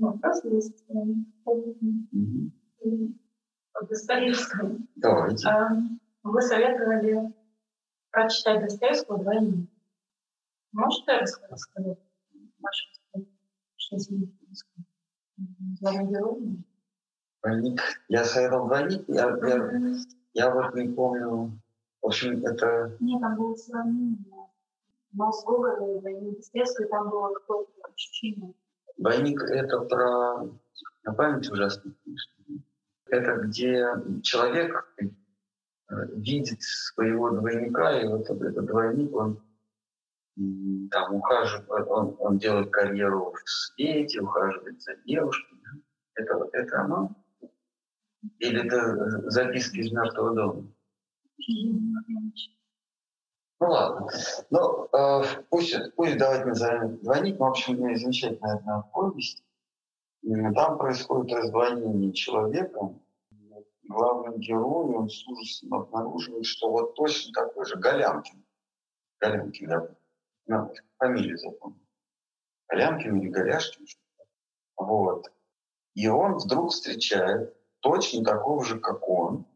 Вопрос есть. Мгм. По Достоевскому. Давайте. А, Вы советовали прочитать Достоевского двойник. Можете рассказать, сказать вашу историю? Что с ним происходит? Двойник. Я советовал двойник, я, я, я вот не помню. В общем, это Нет, там было сравнение. Но с Гоголем и Достоевского там было какое-то ощущение. Двойник это про на память ужасно, конечно. Это где человек э, видит своего двойника, и вот этот двойник, он там ухаживает, он, он делает карьеру в свете, ухаживает за девушкой. Это вот это оно? Или это записки из мертвого дома? Ну ладно. Ну, э, пусть, пусть давайте назовем двойник. Ну, в общем, ну, замечательная одна повесть. Там происходит раздвоение человека. Главный герой, он с ужасом обнаруживает, что вот точно такой же Галямкин. Галямкин, да, ну, фамилию запомнил. Галямкин или Голяшкин. что-то. Вот. И он вдруг встречает точно такого же, как он,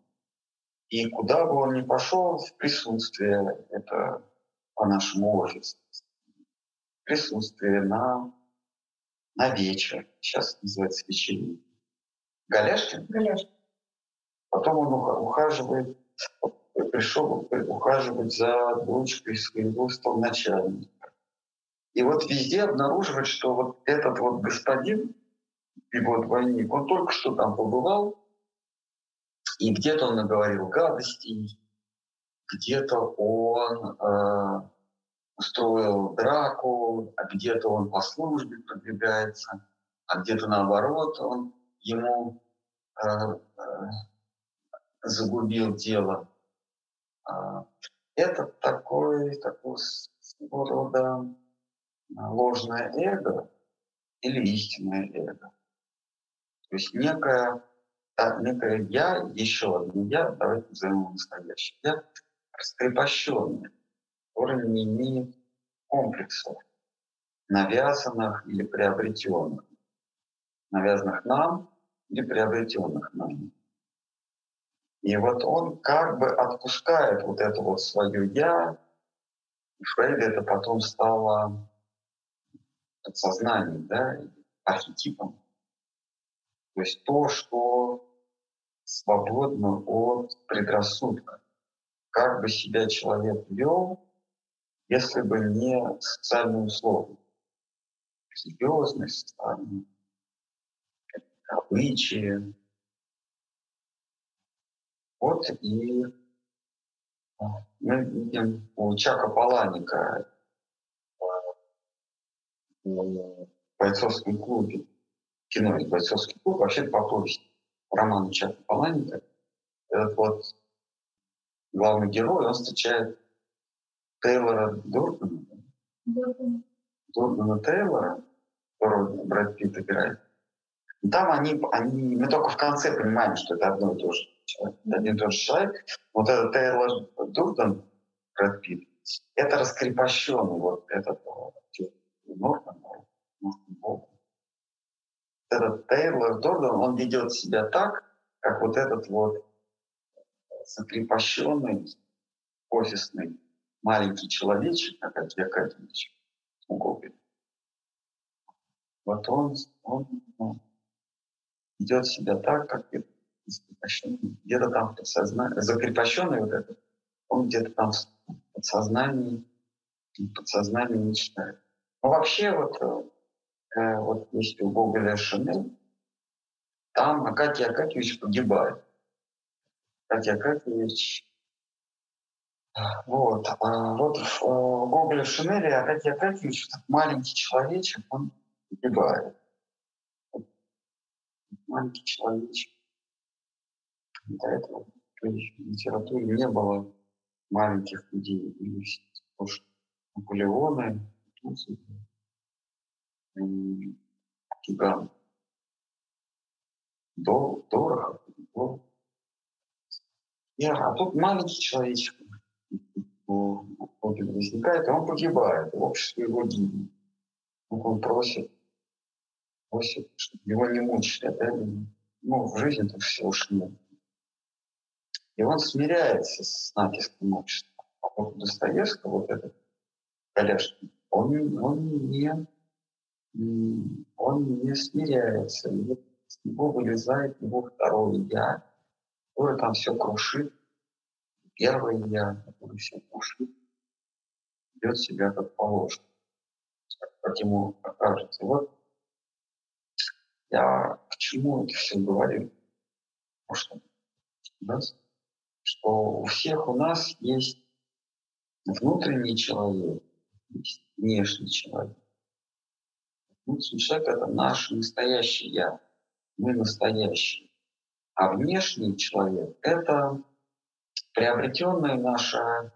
и куда бы он ни пошел, в присутствие, это по-нашему офис, присутствие на, на вечер, сейчас называется вечеринка. Голяшкин, Голяш. потом он уха- ухаживает, пришел ухаживать за дочкой своего столначальника. И вот везде обнаруживает, что вот этот вот господин, его двойник, он только что там побывал, и где-то он наговорил гадостей, где-то он э, устроил драку, а где-то он по службе продвигается, а где-то наоборот он ему э, э, загубил дело. А, Это такой, своего рода ложное эго или истинное эго. То есть некое, да, некое я, еще одно я, давайте назовем настоящее я, раскрепощенное, которое не имеет комплексов, навязанных или приобретенных, навязанных нам или приобретенных нами. И вот он как бы отпускает вот это вот свое «я», и Фрейда это потом стало подсознанием, да, архетипом. То есть то, что свободно от предрассудка. Как бы себя человек вел, если бы не социальные условия. Религиозность, социальные обычаи. Вот и а, мы видим у Чака Паланика а, в бойцовском клубе, кино и бойцовский клуб, вообще по повести романа Чака Паланика, этот вот главный герой, он встречает Тейлора Дурдена, Дурдена Тейлора, которого Брэд Питт играет. Там они, они, мы только в конце понимаем, что это одно и то же человек, один и тот же человек. Вот этот Тейлор Дурден, Брэд Питт, это раскрепощенный вот этот Нортон, Нортон Бог. Этот Тейлор Дурден, он ведет себя так, как вот этот вот закрепощенный офисный маленький человечек, как Алексей Акадьевич у Гоголя. Вот он, он, он ведет себя так, как где-то там в подсознании, закрепощенный вот этот, он где-то там в подсознании, в подсознании мечтает. Но вообще вот, э, вот если у Гоголя Шинель, там Акакий Акакевич погибает. Акакий Акакевич вот. А вот в э, Гоголе в Шинели Акакий Акакевич, этот маленький человечек, он погибает. Маленький человечек. До этого в литературе не было маленьких людей. Или уж Наполеоны, гигант. Дор, Дорохов, Дор. А тут маленький человечек возникает, и он погибает, общество его гибнет. Он просит чтобы его не мучили. Да? Ну, в жизни-то все нет. И он смиряется с натиском общества. А вот Достоевского, вот этот Коляшкин, он, он, не, он не смиряется. С него вылезает его второе «я», которое там все крушит. Первое «я», которое все крушит, ведет себя как положено, как ему кажется. Вот я к чему это все говорю? Потому что, да, что у всех у нас есть внутренний человек, есть внешний человек. Внутренний человек — это наш настоящий «я», мы настоящие. А внешний человек — это приобретенная наша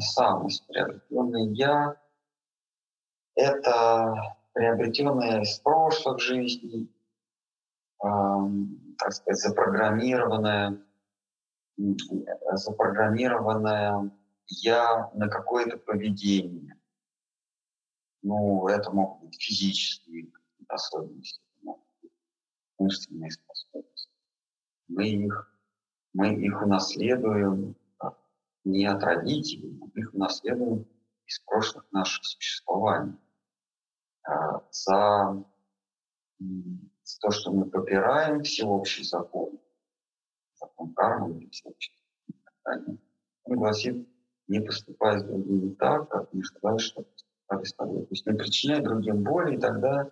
самость, приобретенное «я», это приобретенное из прошлых жизней, э, так сказать, запрограммированное, запрограммированное «я» на какое-то поведение. Ну, это могут быть физические особенности, умственные способности. Мы их, мы их унаследуем не от родителей, мы их унаследуем из прошлых наших существований. А, за, то, что мы попираем всеобщий закон, закон кармы или всеобщий закон, он гласит, не поступай с другими так, как не желаешь, поступали тобой. То есть не причиняй другим боли, и тогда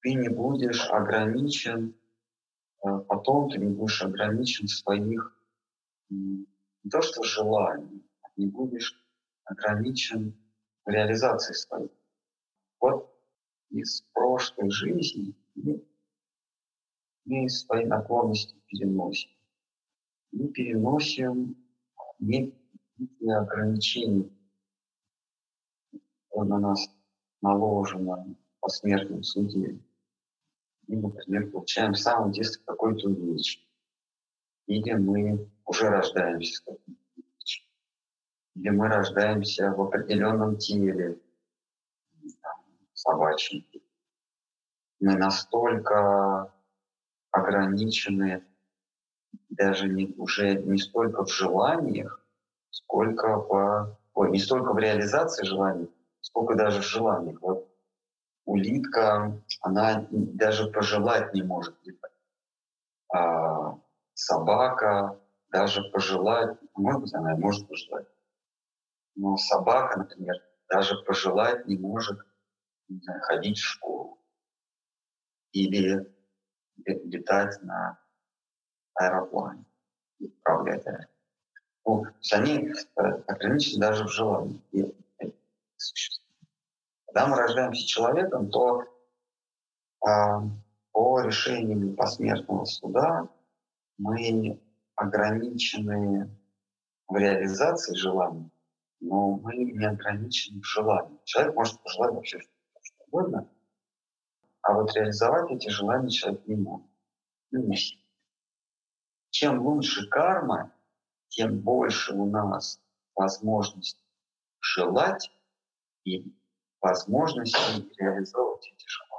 ты не будешь ограничен, а, потом ты не будешь ограничен своих не то что желаний, не будешь ограничен реализации своих. Вот из прошлой жизни мы свои наклонности переносим. Мы переносим некие ограничения, которые на нас наложено по смертном суде. Мы, например, получаем в самом детстве какой-то увечье. Или мы уже рождаемся с каким-то Или мы рождаемся в определенном теле, собачьим. Мы настолько ограничены даже не, уже не столько в желаниях, сколько в, ой, не столько в реализации желаний, сколько даже в желаниях. Вот улитка, она даже пожелать не может. А собака даже пожелать, может быть, она может пожелать. Но собака, например, даже пожелать не может ходить в школу или летать на аэроплане, управлять аэропланом. Ну, то есть они э, ограничены даже в желании. Когда мы рождаемся человеком, то э, по решению посмертного суда мы ограничены в реализации желаний, но мы не ограничены в желании. Человек может пожелать вообще что угодно, а вот реализовать эти желания человек не может. Чем лучше карма, тем больше у нас возможность желать и возможности реализовывать эти желания.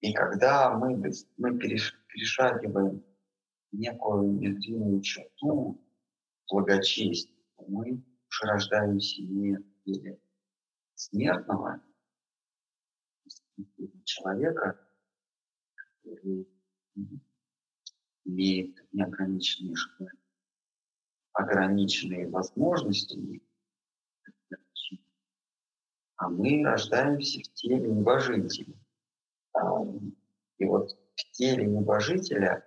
И когда мы, мы перешагиваем некую незримую черту благочестия, мы уже рождаемся не в смертного человека, который имеет неограниченные желания, ограниченные возможности, а мы рождаемся в теле небожителя. И вот в теле небожителя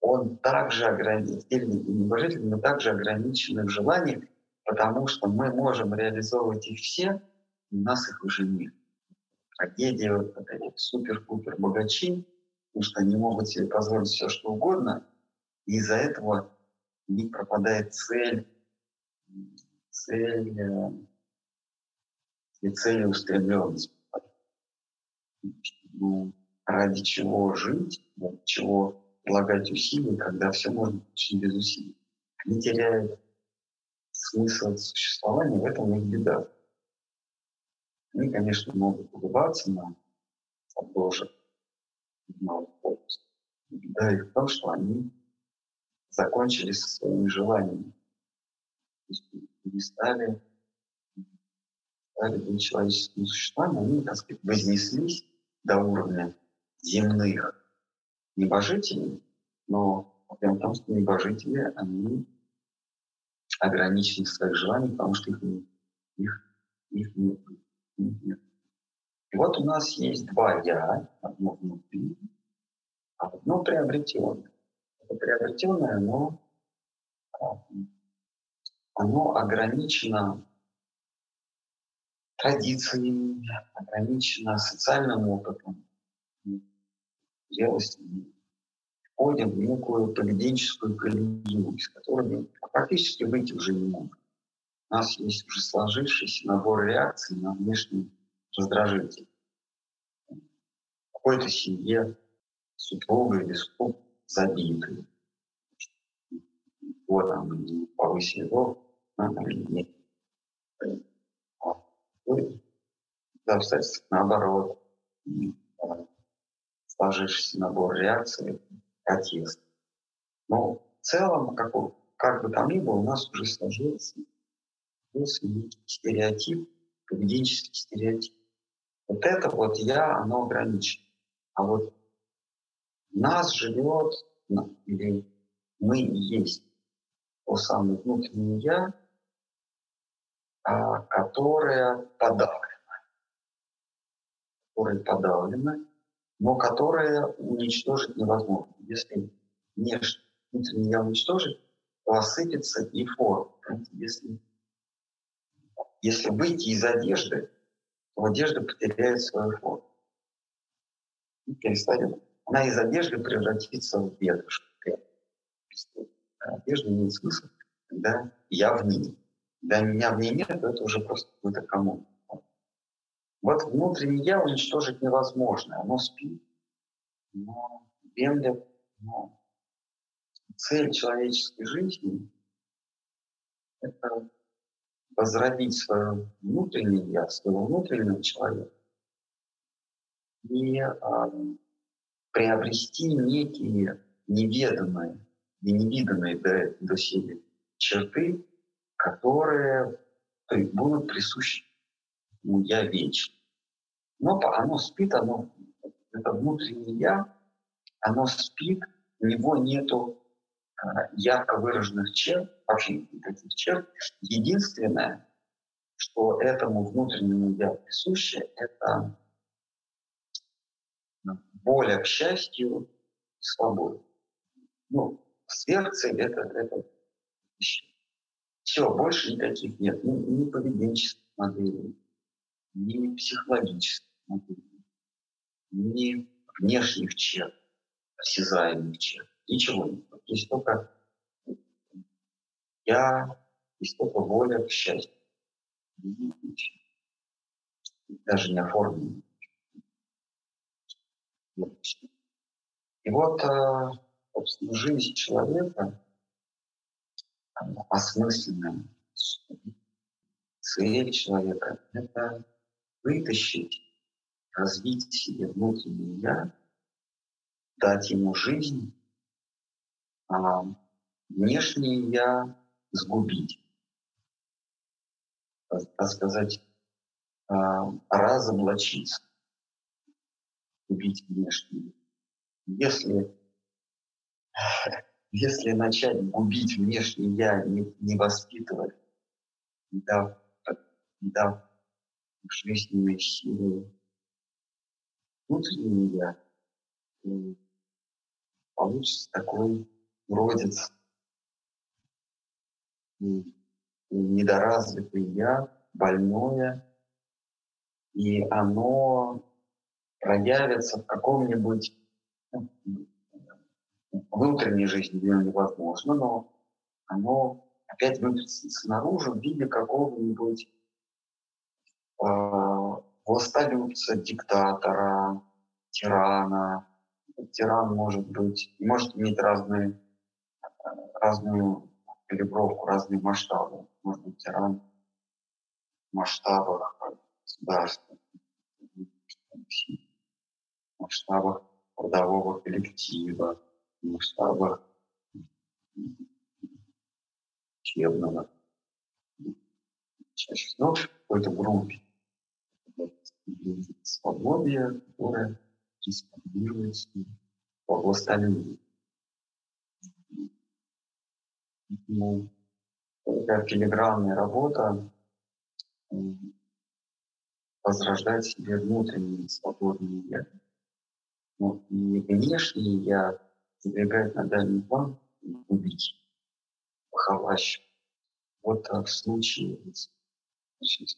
он также ограничен, небожитель, мы также ограничены в желании, потому что мы можем реализовывать их все, у нас их уже нет. Трагедия вот этих супер-пупер богачей, потому что они могут себе позволить все, что угодно, и из-за этого них пропадает цель, цель э, и целеустремленность. Ну, ради чего жить, ради чего прилагать усилия, когда все можно получить без усилий. Они теряют смысл существования, в этом их беда. Они, конечно, могут улыбаться нам, подложек новых полностью. Беда их в том, что они закончили со своими желаниями. То есть не стали, стали быть человеческими существами, они, так сказать, вознеслись до уровня земных небожителей, но прям потому что небожители, они ограничены в своих желаниях, потому что их, их, их нет. Их нет. И вот у нас есть два «я», одно внутри, а одно приобретенное. Это приобретенное, оно, а, оно ограничено традициями, ограничено социальным опытом, зрелостью, входим в некую поведенческую колею, из которой мы практически выйти уже не можем. У нас есть уже сложившийся набор реакций на внешний раздражитель. Какой-то семье супруга или супруг забиты. Вот там повысили его, надо или нет. Да, обстоятельств наоборот. Сложившийся набор реакций протест. Но в целом, как, как бы там ни было, у нас уже сложился, сложился стереотип, поведенческий стереотип. Вот это вот я, оно ограничено. А вот нас живет, или мы есть то самое внутреннее я, а, которое подавлено. Которое подавлено, но которое уничтожить невозможно. Если внешне внутренне я уничтожить, то осыпется и форма. Если, если выйти из одежды, то одежда потеряет свою форму. И перестанет. Она из одежды превратится в ветошь. Одежда имеет смысл, когда я в ней. Когда меня в ней нет, то это уже просто какой-то коммун. Вот внутреннее я уничтожить невозможно. Оно спит, но Бендер, но цель человеческой жизни — это возродить свое внутреннее я, своего внутреннего человека и а, приобрести некие неведомые и невиданные до, до себе черты, которые будут присущи ему я вечно. Но оно спит, оно, это внутреннее я, оно спит, у него нету э, ярко выраженных черт, вообще никаких черт. Единственное, что этому внутреннему я присуще, это воля к счастью и свободе. Ну, сверхцель это, это все, больше никаких нет. Ни, ни поведенческих моделей, ни психологических моделей, ни внешних черт, осязаемых черт. Ничего нет. Есть только я, есть только воля к счастью. Даже не оформлено. И вот, э, собственно, жизнь человека, осмысленная цель человека — это вытащить, развить себе внутреннее «я», дать ему жизнь, а внешнее «я» сгубить. Так сказать, а, разоблачиться, убить внешнее. Если, если начать губить внешнее «я», не, не воспитывать, не дав, не дав жизненной силы внутреннее «я», получится такой уродец, недоразвитый «я», больное, и оно проявится в каком-нибудь ну, внутренней жизни, где невозможно, но оно опять выплеснется снаружи в виде какого-нибудь э, диктатора, тирана. Тиран может быть, может иметь разные, разную калибровку, разные масштабы. Может быть тиран в масштабах государства, в масштабах трудового коллектива, в масштабах учебного. Чаще всего в какой-то группе. Свободие, которое респондируется по властолюбию. Ну, такая филигранная работа возрождать себе внутренние свободные я. Ну, и внешне я забегать на дальний план, убить, похолащивать. Вот в случае с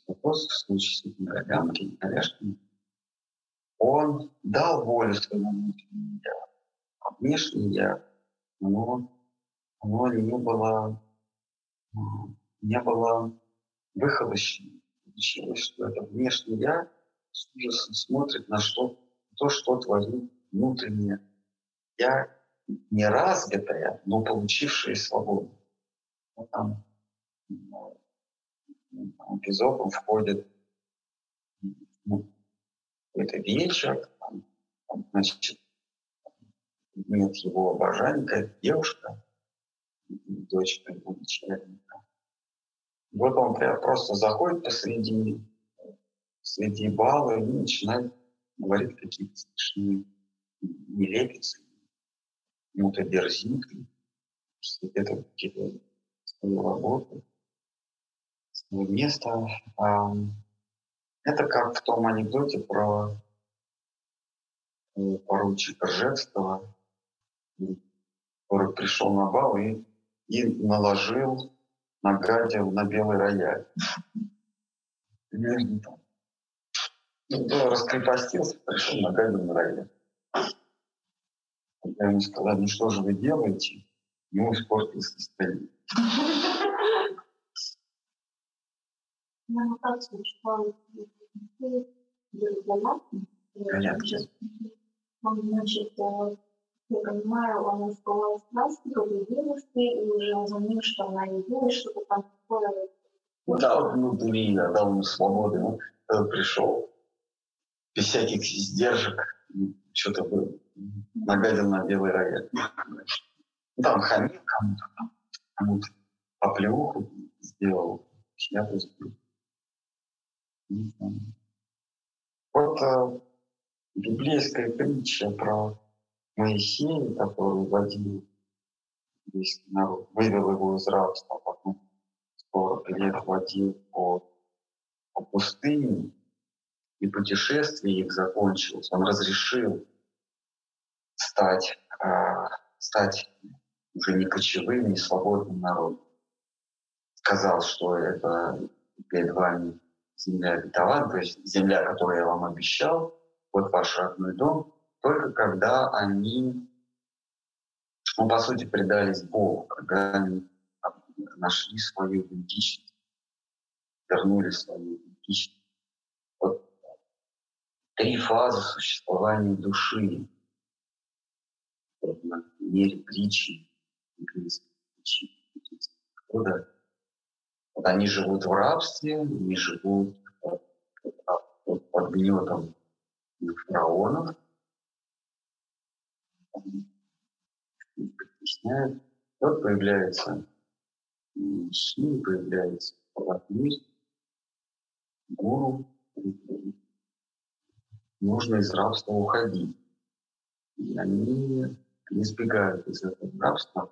вопрос, в случае с этими Горянки, Орешками, он дал волю своему внутреннему я. А внешне я, оно, оно не было, не было выхолощено. Получилось, что это внешне я с ужасом смотрит на что, то, что творит внутреннее я, не развитая, но получившая свободу. Вот там эпизод, он входит ну, какой-то вечер, там, значит, нет его обожания, какая-то девушка, дочка его начальника. Вот он просто заходит посреди, среди бала и начинает говорить какие-то смешные нелепицы, ему-то дерзит, это какие-то свои работы, свое место. Это как в том анекдоте про э, поручика Ржевского, который пришел на бал и, и наложил, нагадил на белый рояль. Примерно. Ну, раскрепостился, пришел, нагадил на рояль. Когда ему сказали, ну что же вы делаете, ему испортилось настроение. Я кажется, что Понятно. Он, значит, я понимаю, он искал страсть другой девушки и уже заметил, что она не делает что-то там такое. Да, внутри, да, ему свободы. Ну, пришел без всяких издержек, что-то было, нагадил на белый рояль. Ну, там хамил кому-то, кому-то оплеуху сделал, шляпу сбил. Вот э, библейская притча про Моисея, который водил весь народ, вывел его из рабства, потом 40 лет водил по, по пустыне, и путешествие их закончилось. Он разрешил стать, э, стать уже не кочевым, не свободным народом. Сказал, что это перед вами земля обетована, то есть земля, которую я вам обещал, вот ваш родной дом, только когда они, ну, по сути, предались Богу, когда они нашли свою идентичность, вернули свою идентичность. Вот три фазы существования души на примере притчи, притчи, года вот они живут в рабстве, они живут под, под, под гнетом фараонов, притесняют. Вот появляется мужчина, появляется проводник, гуру. Нужно из рабства уходить. И они избегают из этого рабства,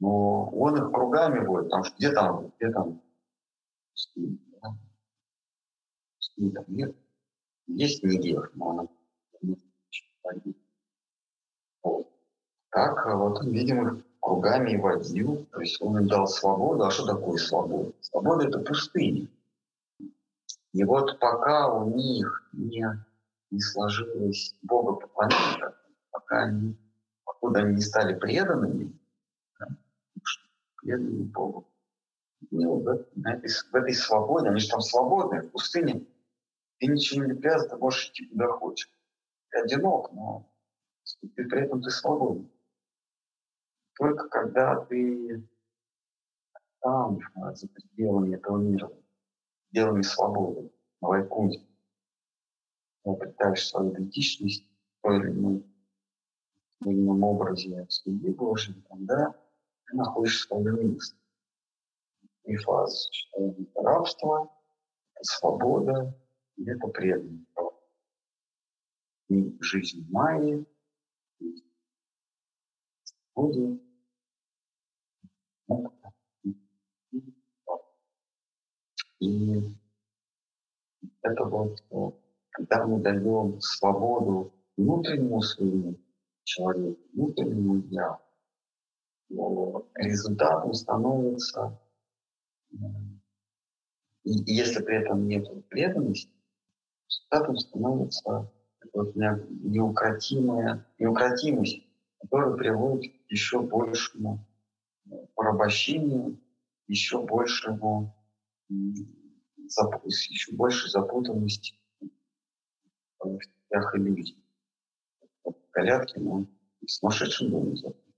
но он их кругами будет, потому что где там, где там пустыня, да? пустыни там нет. Есть Нигер, но она не вот. Так вот он, видимо, кругами водил, то есть он им дал свободу. А что такое свобода? Свобода — это пустыня. И вот пока у них не, не сложилось Бога поклонения, пока они, покуда они не стали преданными, да, преданными Богу, ну, в, этой, в этой свободе, они же там свободные, в пустыне, ты ничего не привязан, ты можешь идти куда хочешь. Ты одинок, но ты, при этом ты свободен. Только когда ты там, за пределами этого мира, пределами свободы, на Вайкунде, обретаешь свою идентичность, той или иной, в ином образе судьбы Божьей, тогда ты находишься в своем месте. Три фазы существования. Это рабство, это свобода, и это преданность. И жизнь Майи, свободе, и это вот, когда мы даем свободу внутреннему своему человеку, внутреннему я, результатом становится, и если при этом нет преданности, результатом становится вот неукротимая, неукротимость, которая приводит к еще большему порабощению, еще большему еще больше запутанности в тех иллюзий. Он с сумасшедшим был запутан.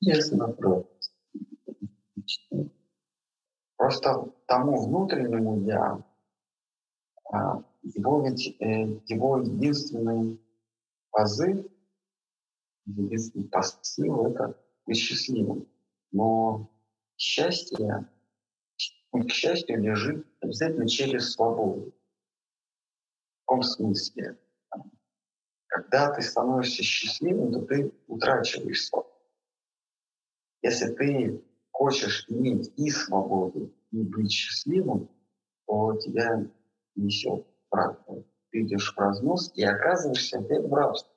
Ясно, вопрос. Просто тому внутреннему я, а, его ведь, э, его единственный позыв, единственный посыл — это быть счастливым. Но счастье, путь к счастью лежит обязательно через свободу. В каком смысле? Когда ты становишься счастливым, то ты утрачиваешь свободу. Если ты хочешь иметь и свободу, и быть счастливым, то тебя несет прав. Ты идешь в разнос и оказываешься опять в рабстве.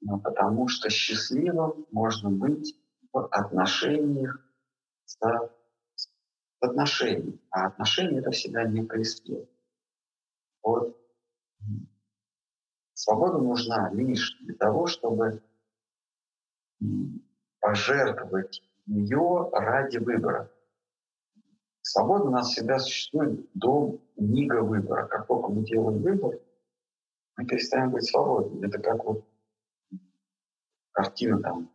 Но потому что счастливым можно быть в отношениях с, с отношениями. А отношения — это всегда некая сила. Вот свобода нужна лишь для того, чтобы пожертвовать ее ради выбора. Свобода у нас всегда существует до мига выбора. Как только мы делаем выбор, мы перестаем быть свободными. Это как вот картина там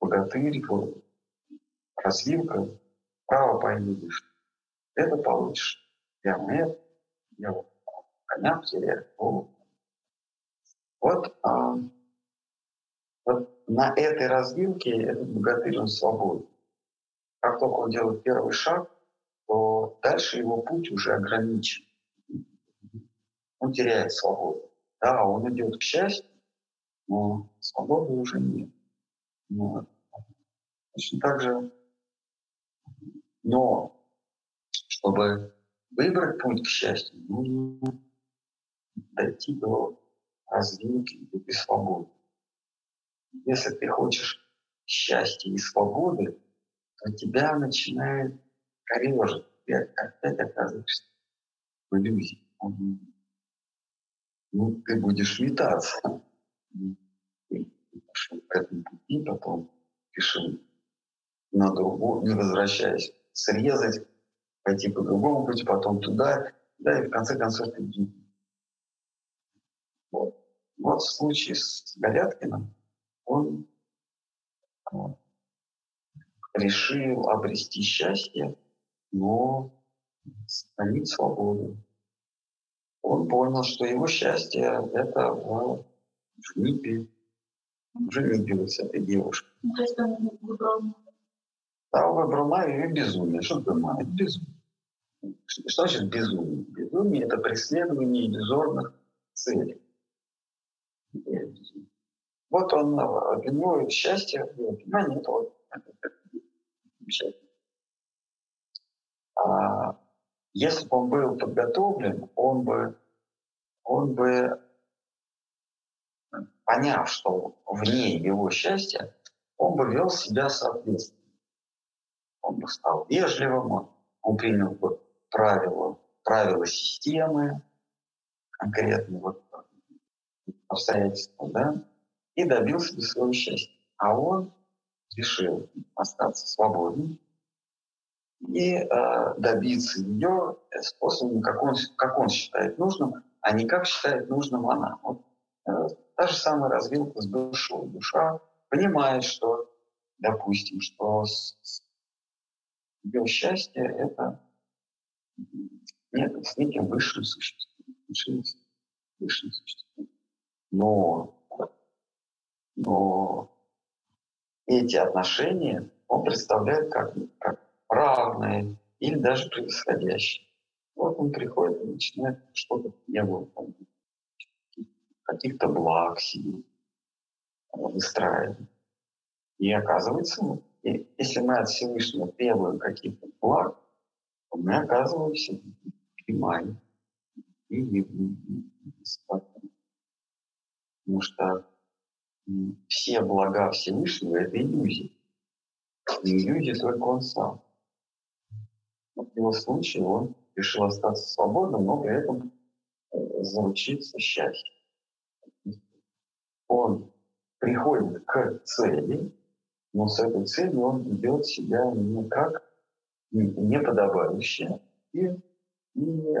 богатырь, вот, развилка, право поедешь, это получишь. Я это, я коня потеряю, вот. Вот, а, вот на этой развилке этот богатырь, он свободен. Как только он делает первый шаг, то дальше его путь уже ограничен. Он теряет свободу. Да, он идет к счастью, но свободы уже нет. Вот. Точно так же, но чтобы выбрать путь к счастью, нужно дойти до развилки, до свободы. Если ты хочешь счастья и свободы, то тебя начинает корежить. Ты опять оказываешься в иллюзии. Ну, ты будешь метаться пошел к этому пути, потом решил на другую, не возвращаясь, срезать, пойти по другому пути, потом туда, да, и в конце концов ты Вот. вот в случае с Галяткиным он решил обрести счастье, но сохранить свободу. Он понял, что его счастье — это в женитьбе, уже влюбилась этой девушкой. Ну, то есть он выбрал Да, он выбрал Майю и безумие. Что такое Майя? Безумие. Что, значит безумие? Безумие – это преследование иллюзорных целей. Вот он, него счастье, понимание – это вот. А если бы он был подготовлен, он бы, он бы поняв, что вне его счастья, он бы вел себя соответственно. Он стал вежливым, он, принял бы правила, правила системы, конкретные вот обстоятельства, да, и добился бы своего счастья. А он решил остаться свободным и э, добиться ее способом, как он, как он считает нужным, а не как считает нужным она. Вот, э, Та же самая развилка с душой. Душа понимает, что, допустим, что ее это нет, с неким высшим существом, высшим, высшим существом. Но, но эти отношения он представляет как, как равные или даже превосходящие. Вот он приходит и начинает что-то требовать, каких-то благ себе выстраивать. И оказывается, если мы от Всевышнего требуем каких-то благ, то мы оказываемся в понимании и Потому что все блага Всевышнего — это иллюзии. И иллюзия только он сам. В его случае он решил остаться свободным, но при этом э, заручиться счастьем. Он приходит к цели, но с этой целью он ведет себя не как неподобающе и, и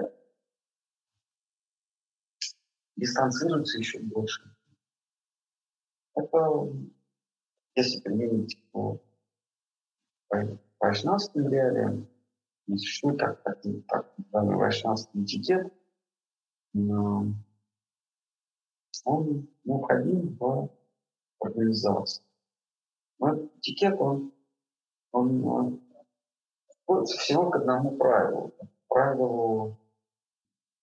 дистанцируется еще больше. Это, если применить по вайшнавским реалиям, не существует так, так, так называемый вайшнавский этикет, но он необходим в организации. Но этикет, он, он, он вот всего к одному правилу. Правилу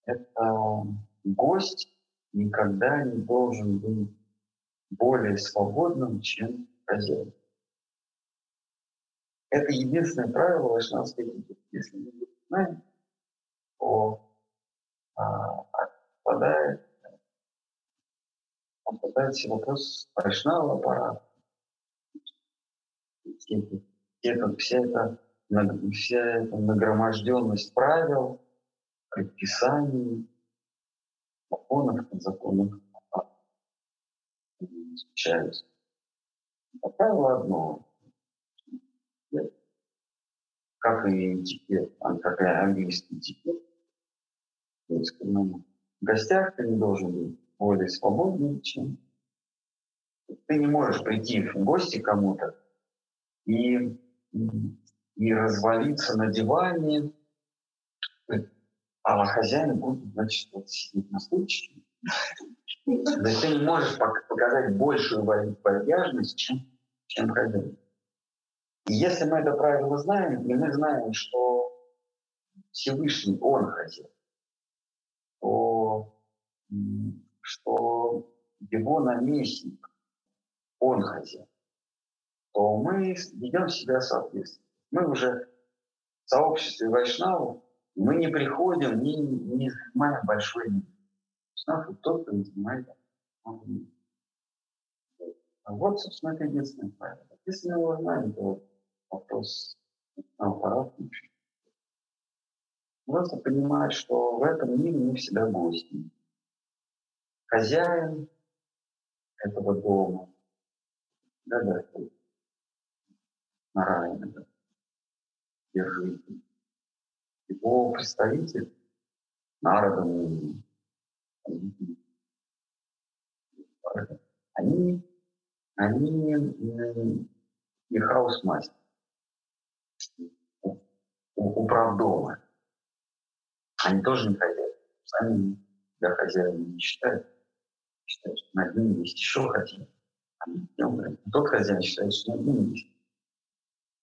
это гость никогда не должен быть более свободным, чем хозяин. Это единственное правило вайшнавской этики. Если мы знаем, то а, отпадает, отпадает все вопрос вайшнава аппарата. Это, вся, эта, вся эта нагроможденность правил, предписаний, законов, подзаконных изучаются. А правило одно как и этикет, как и английский этикет. То есть, ну, в гостях ты не должен быть более свободным, чем ты не можешь прийти в гости кому-то и, и развалиться на диване, а хозяин будет, значит, вот сидеть на стульчике. Есть ты не можешь показать большую вальяжность, чем, чем хозяин. И если мы это правило знаем, и мы знаем, что Всевышний, Он хозяин, то что его наместник, он хозяин, то мы ведем себя соответственно. Мы уже в сообществе вайшнавов, мы не приходим, не, не занимаем большой мир. Вайшнав тот, кто не занимает Вот, собственно, это единственное правило. Если мы его знаем, то вопрос аппаратный. Просто понимать, что в этом мире не всегда гости. Хозяин этого дома, да, да, держитель. Его представитель народа они, они и Hausmeister управдомы. Они тоже не хозяева. Сами себя хозяевами не считают. Считают, что над ними есть еще хозяин. Тот хозяин считает, что над ними есть.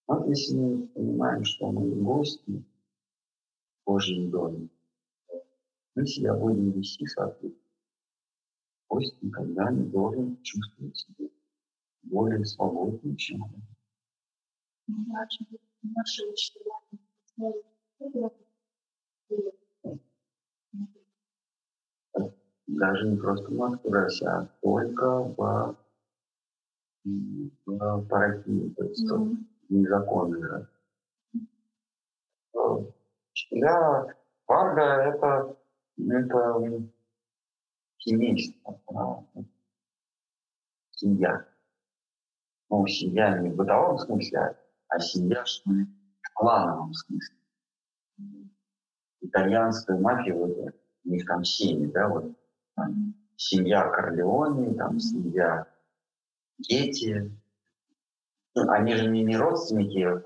Вот если мы понимаем, что мы гости в Божьем доме, мы себя будем вести соответственно. Гость никогда не должен чувствовать себя более свободным, чем он. Даже не просто в Москве, а только в, в Паракии, то есть mm-hmm. Незаконный Учителя Варга это, это семейство, семья. Ну, семья не в бытовом смысле, а семья, что ли, клановом смысле. Итальянская мафия, вот, у них там семьи, да, вот там, семья Корлеоне, там семья дети. Ну, они же не, не родственники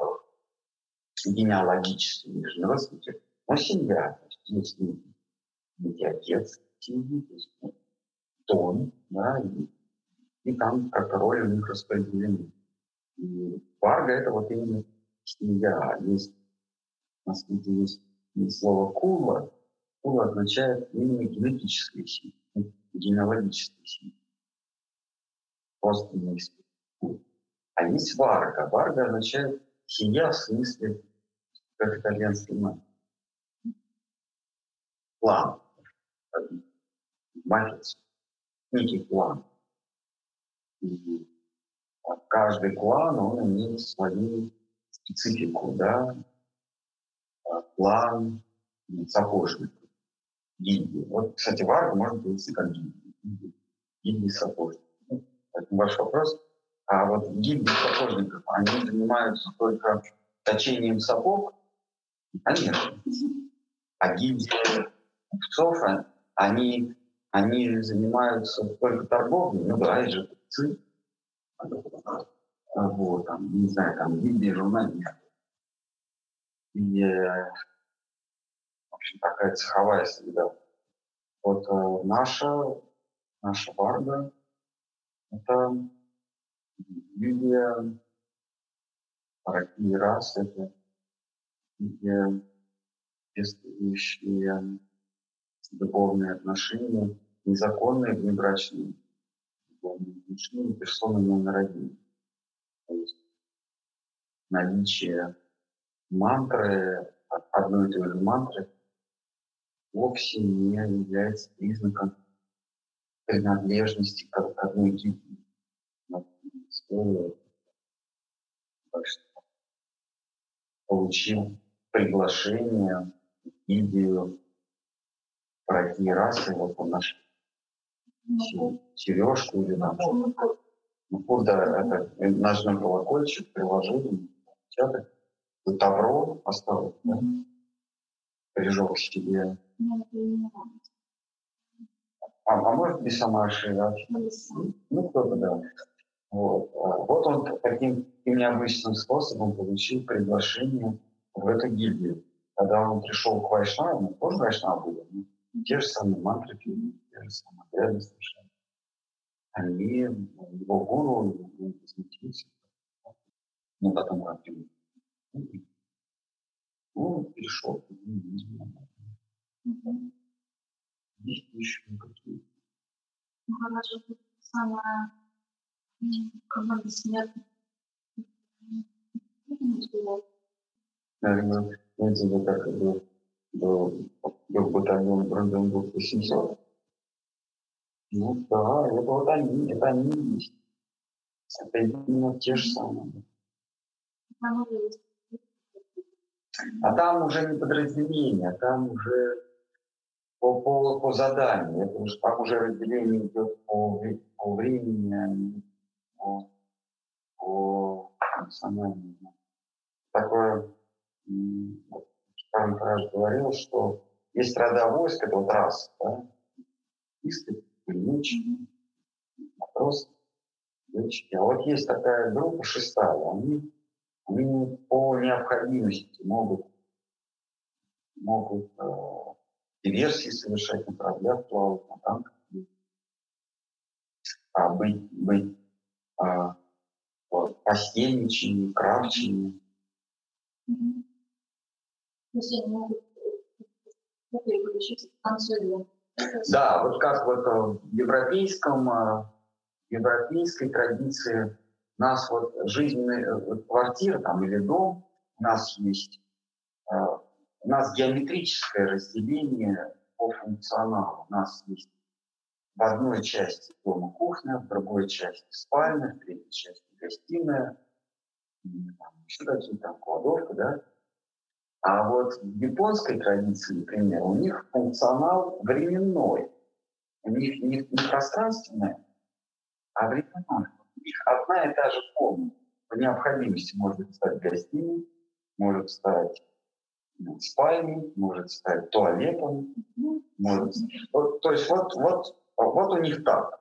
генеалогические, они же не родственники, но семья. есть некий отец семьи, то есть ну, дом, да, и, и там как роли у них распределены. И варга это вот именно семья. Есть, на самом деле, есть слово кула. Кула означает именно генетические семьи, генеалогические семьи. Просто не А есть варга. Варга означает семья в смысле, как итальянский мать. План. Матрицу. Некий план. И каждый клан, он имеет свою специфику, да, план сапожник, гильдии. Вот, кстати, варга может перевести как гильдия, гильдии сапожник. Ну, это ваш вопрос. А вот гильдии сапожников, они занимаются только точением сапог? Конечно. А гильдии купцов, они, они занимаются только торговлей, ну да, и же купцы. Вот, там, не знаю, там, гильдии журналистов. И, в общем, такая цеховая среда. Вот э, наша, наша варга – это гильдия такие раз, это гильдия, действующие любовные отношения, незаконные внебрачные любовные отношения персоны номер один. То есть наличие мантры, одной и той же мантры, вовсе не является признаком принадлежности к одной гильдии. Так что получил приглашение в гильдию пройти расы, вот он наш сережку или что-то. Ну, куда это нажмем колокольчик, приложили, печатать. Тавро осталось, да? Прижег себе. А, а может без самаши, да? Ну, кто-то, да. Вот. Вот он таким необычным способом получил приглашение в эту гильдию. Когда он пришел к Вайшнаву, тоже Вайшнав был, те же самые мантры, те же самые обряды совершенно. Они, его гуру, его возмутился. Но потом как ну, перешел. Есть еще какие-то. Ну, она же самая команда смерти. Наверное, знаете, как было до, до батальона Бранденбург 800. Ну да, это вот они, это они есть. Это именно те же самые. А там уже не подразделение, там уже по, по, по заданию. Это уже, там уже разделение идет по, по времени, а по, по национальному. Такое Карл Тараш говорил, что есть рода войск, это вот раз, да, исты, пулеметчики, матросы, летчики. А вот есть такая группа шестая, они, они по необходимости могут, могут э, диверсии совершать на кораблях, плавать на танках, а быть, быть а, постельничьими, кравчими. Mm-hmm если они могут переключиться в Да, вот как вот в европейском, э, в европейской традиции у нас вот жизненная э, квартира там или дом, у нас есть, э, у нас геометрическое разделение по функционалу. У нас есть в одной части дома кухня, в другой части спальня, в третьей части гостиная, еще какие-то там кладовка, да, а вот в японской традиции, например, у них функционал временной. У них не, не пространственное, а временной. У них одна и та же комната. По необходимости может стать гостиной, может стать ну, спальней, может стать туалетом. Может... Вот, то есть вот, вот, вот у них так.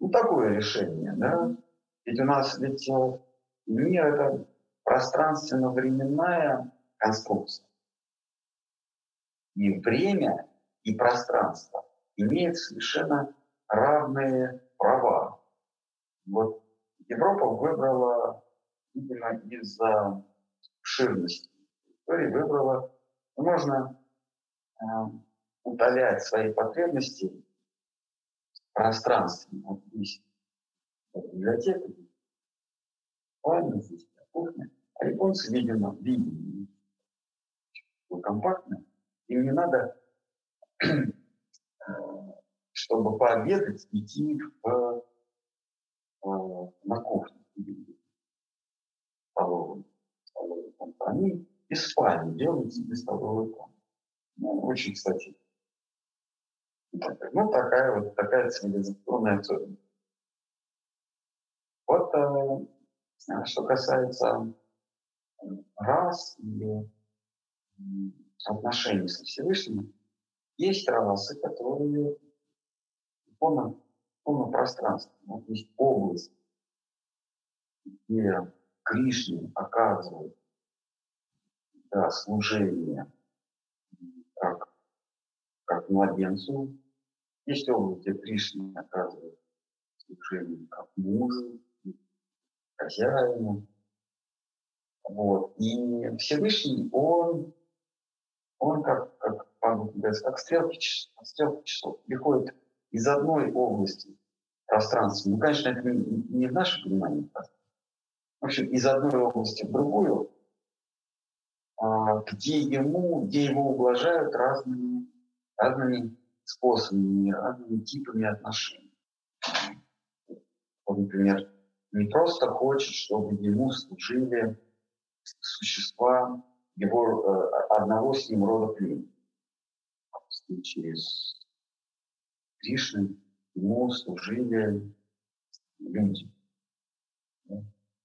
Ну, такое решение, да? Ведь у нас ведь э, мир — это пространственно-временная конструкция. и время, и пространство имеют совершенно равные права. Вот Европа выбрала, видимо, из-за обширности истории, выбрала, можно э, удалять свои потребности пространстве. Вот здесь библиотека, спальня, здесь кухня. А японцы, видимо, видимо, компактно. Им не надо, чтобы пообедать, идти в, в, на кухню. Столовую. столовую Они из спальни делают себе столовую комнату. Ну, очень, кстати, ну, такая вот такая цивилизационная особенность. Вот э, что касается рас или отношений со Всевышним, есть расы, которые полно, полно пространства. Вот есть область, где Кришне оказывает да, служение как младенцу. Есть область, где Кришне оказывает служение как мужу, хозяину. Вот. И Всевышний, он он как, как, как стрелки, стрелки часов приходит из одной области пространства. Ну, конечно, это не, не в наше понимание. В общем, из одной области в другую, а, где ему, где его ублажают разными, разными способами, разными типами отношений. Вот, например, не просто хочет, чтобы ему служили существа его э, одного с ним рода племени. Через Кришны ему служили люди.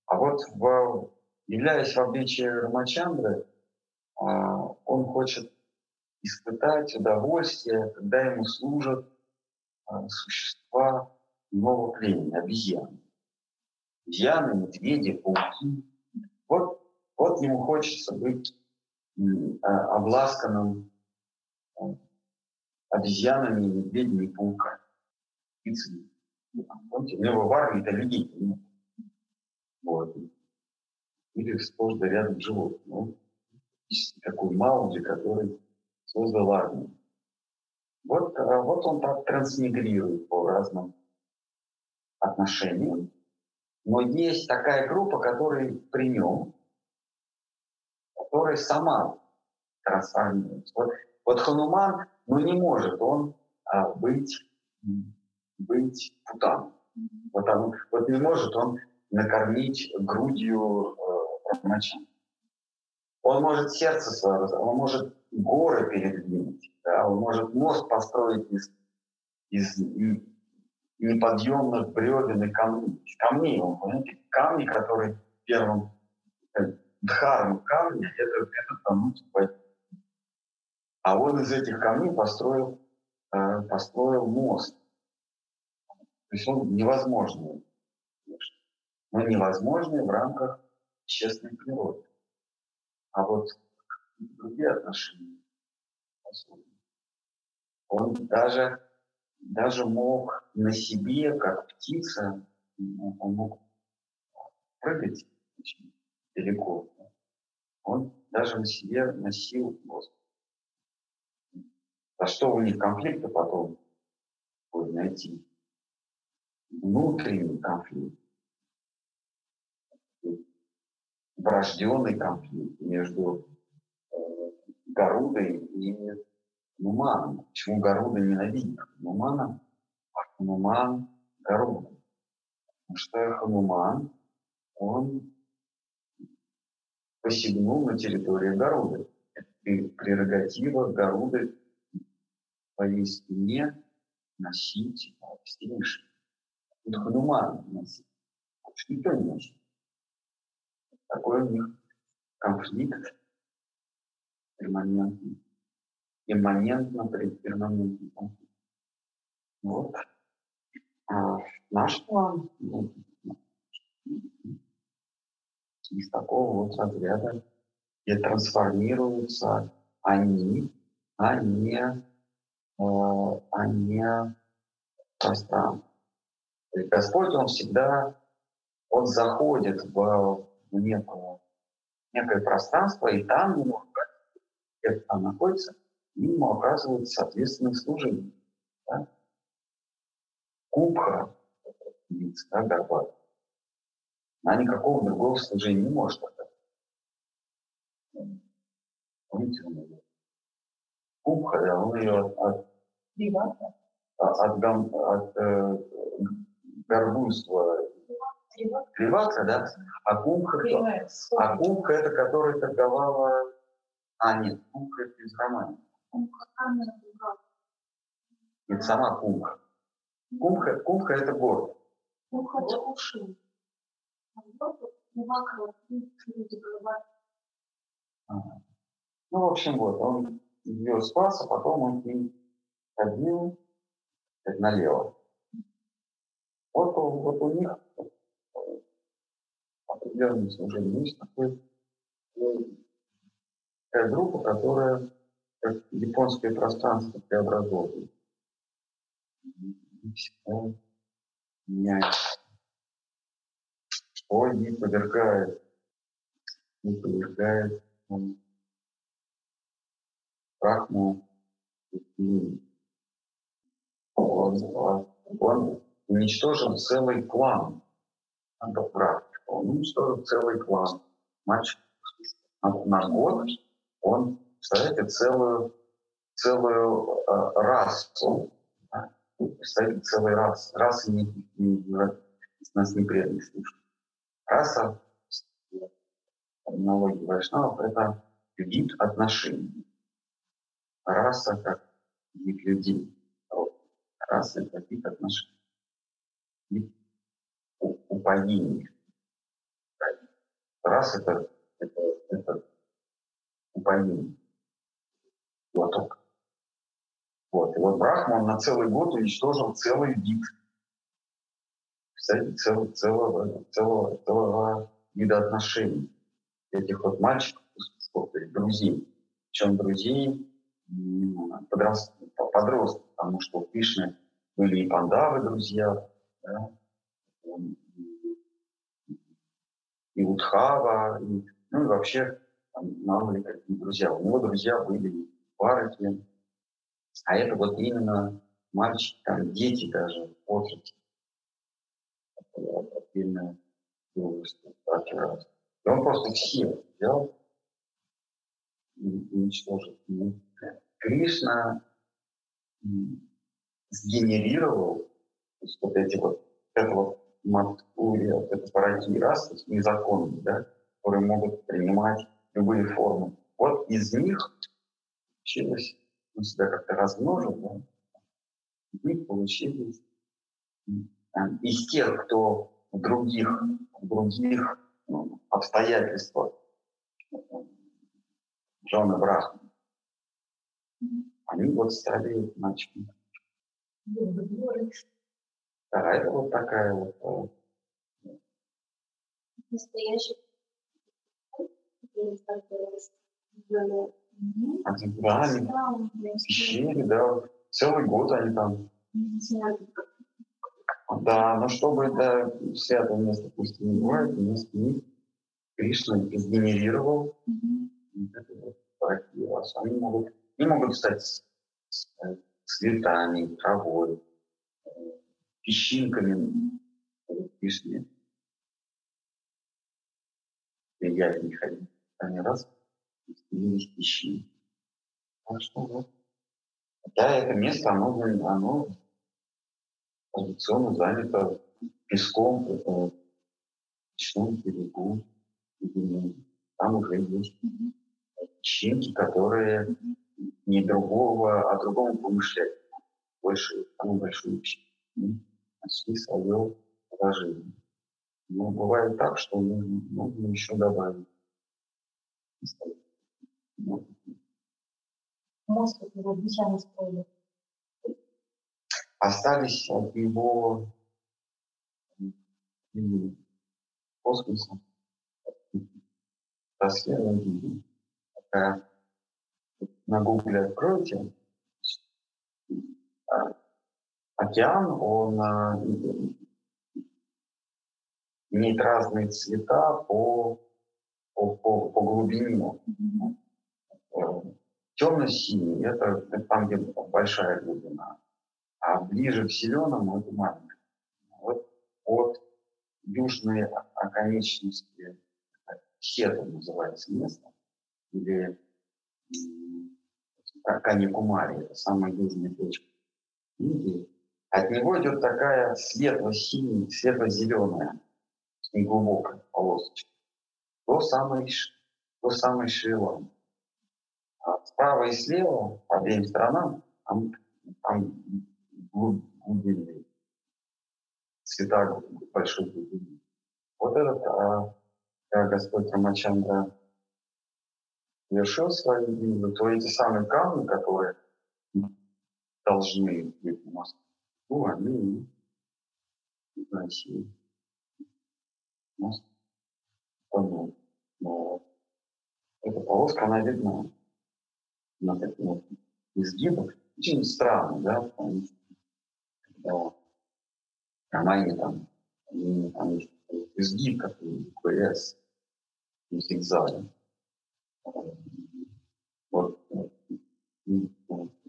А вот в, являясь в обличии Рамачандры, а, он хочет испытать удовольствие, когда ему служат а, существа нового племени, обезьяны. Обезьяны, медведи, пауки. Вот, вот ему хочется быть а, обласканным обезьянами, медведями, пауками, птицами. Помните, у него в армии это людей нет. Вот. Или сплошь да рядом животные. Ну, такой Маугли, который создал армию. Вот, а, вот он так трансмигрирует по разным отношениям. Но есть такая группа, которая при нем которая сама трансформируется. Вот, вот Хануман, ну не может он а, быть, быть путан. Вот, он, вот не может он накормить грудью э, Он может сердце свое, он может горы передвинуть, да, он может мост построить из, из неподъемных бревен и камней. Камней, он, понимаете, камни, которые первым э, дхарма камня – это, это в А он из этих камней построил, э, построил мост. То есть он невозможный, конечно, но невозможный в рамках честной природы. А вот другие отношения Он даже, даже мог на себе, как птица, он мог прыгать очень далеко он даже на себе носил Господа. А что у них конфликты потом будет найти? Внутренний конфликт. Врожденный конфликт между Гарудой и Нуманом. Почему Гаруда ненавидит Ханумана, а Хануман Гаруда? Потому что Хануман, он посягнул на территорию Горуды. Это прерогатива Горуды в своей спине носить Всевышний. Тут Хануман. Больше никто не носит. Такой у них конфликт перманентный. Имманентно перманентный конфликт. Вот. А наш план, ну, из такого вот разряда, где трансформируются они а не, э, а не пространство. Есть Господь, Он всегда, Он заходит в, в некое, некое пространство, и там ему, где там находится, ему оказывает соответственное служение. Да? Кубха, да, горбатая, она никакого другого служения не может оказать. Помните, он ее? Кубха, он ее от, от, от, от, от э, горбунства Кривака, да? А кумка, а кумка это которая торговала... А, нет, кумка это из романа. Это сама кумка. Кумка, кумка это город. Кумка это уши. Ага. Ну, в общем, вот, он ее спас, а потом он к ней ходил налево. Вот, вот у них определенное служение. Есть такой, такая группа, которая как японское пространство преобразовывает. Всегда меняется. Что не повергает, не повергает он, Брахму он, он уничтожил целый клан антопрактик. Он уничтожил целый клан. Мальчик на, на год он, представляете, целую, целую э, расу, да? представляете, целый рас, расы не, не, не, нас не преданные слушают. Раса, терминологии вайшнавов, это вид отношений. Раса как вид людей. Раса это вид отношений. Вид упоения. Раз это, это, это упоение, глоток. Вот. И вот Брахма, он на целый год уничтожил целый вид. Кстати, целого, целого, целого, целого вида отношений. Этих вот мальчиков, друзей. Причем друзей подрост, подростков, потому что у Кришны были и пандавы друзья, да, и Удхава, и, ну и вообще там, мало ли какие друзья. У него друзья были и Параки, а это вот именно мальчики, там дети даже в возрасте. Отдельная. И он просто все взял и уничтожил. Кришна сгенерировал вот эти вот, это вот Матуре, вот это парадигмы расы, незаконные, да, которые могут принимать любые формы. Вот из них получилось, он себя как-то размножил, да, из них получились из тех, кто в других, в других ну, обстоятельствах Джона Брахма, они вот стали мальчиками. Да, это вот такая вот... Э, Они в пещере, да, целый год они там. Да, но чтобы да, святое место пусть не бывает, вместо них Кришна сгенерировал вот, Они могут, не могут стать цветами, травой, песчинками вишни. Я не ходил. Они раз становились песчинки. Так что вот. Да, это место, оно, оно традиционно занято песком, речном берегу, там уже есть песчинки, которые не другого, а другому помышляют. Больше, самую большую песчинку почти свое положение. Но бывает так, что нужно, нужно еще добавить. Мозг его обезьяны строили. Остались от его космоса. Атмосфера такая на гугле откроете, а, океан, он а, имеет разные цвета по, по, по, по глубине. Mm-hmm. Темно-синий это, там, где большая глубина, а ближе к зеленому это маленькая. Вот от южной оконечности, Сета называется место, или Каникумари, это самая южная точка Индии. От него идет такая светло-синяя, светло-зеленая, неглубокая полосочка. То самый, то самый Шри-Ланка. А справа и слева, по обеим сторонам, там, там глубины, цвета большой глубины. Вот этот, а, когда Господь Рамачандра совершил свою визу, то эти самые камни, которые должны быть в Москве, ну, они приносили Москву. Но эта полоска, она видна на таких изгибах. Очень странно, да, потому что когда романе там, они, там есть изгиб, как и КС, зигзагом. Вот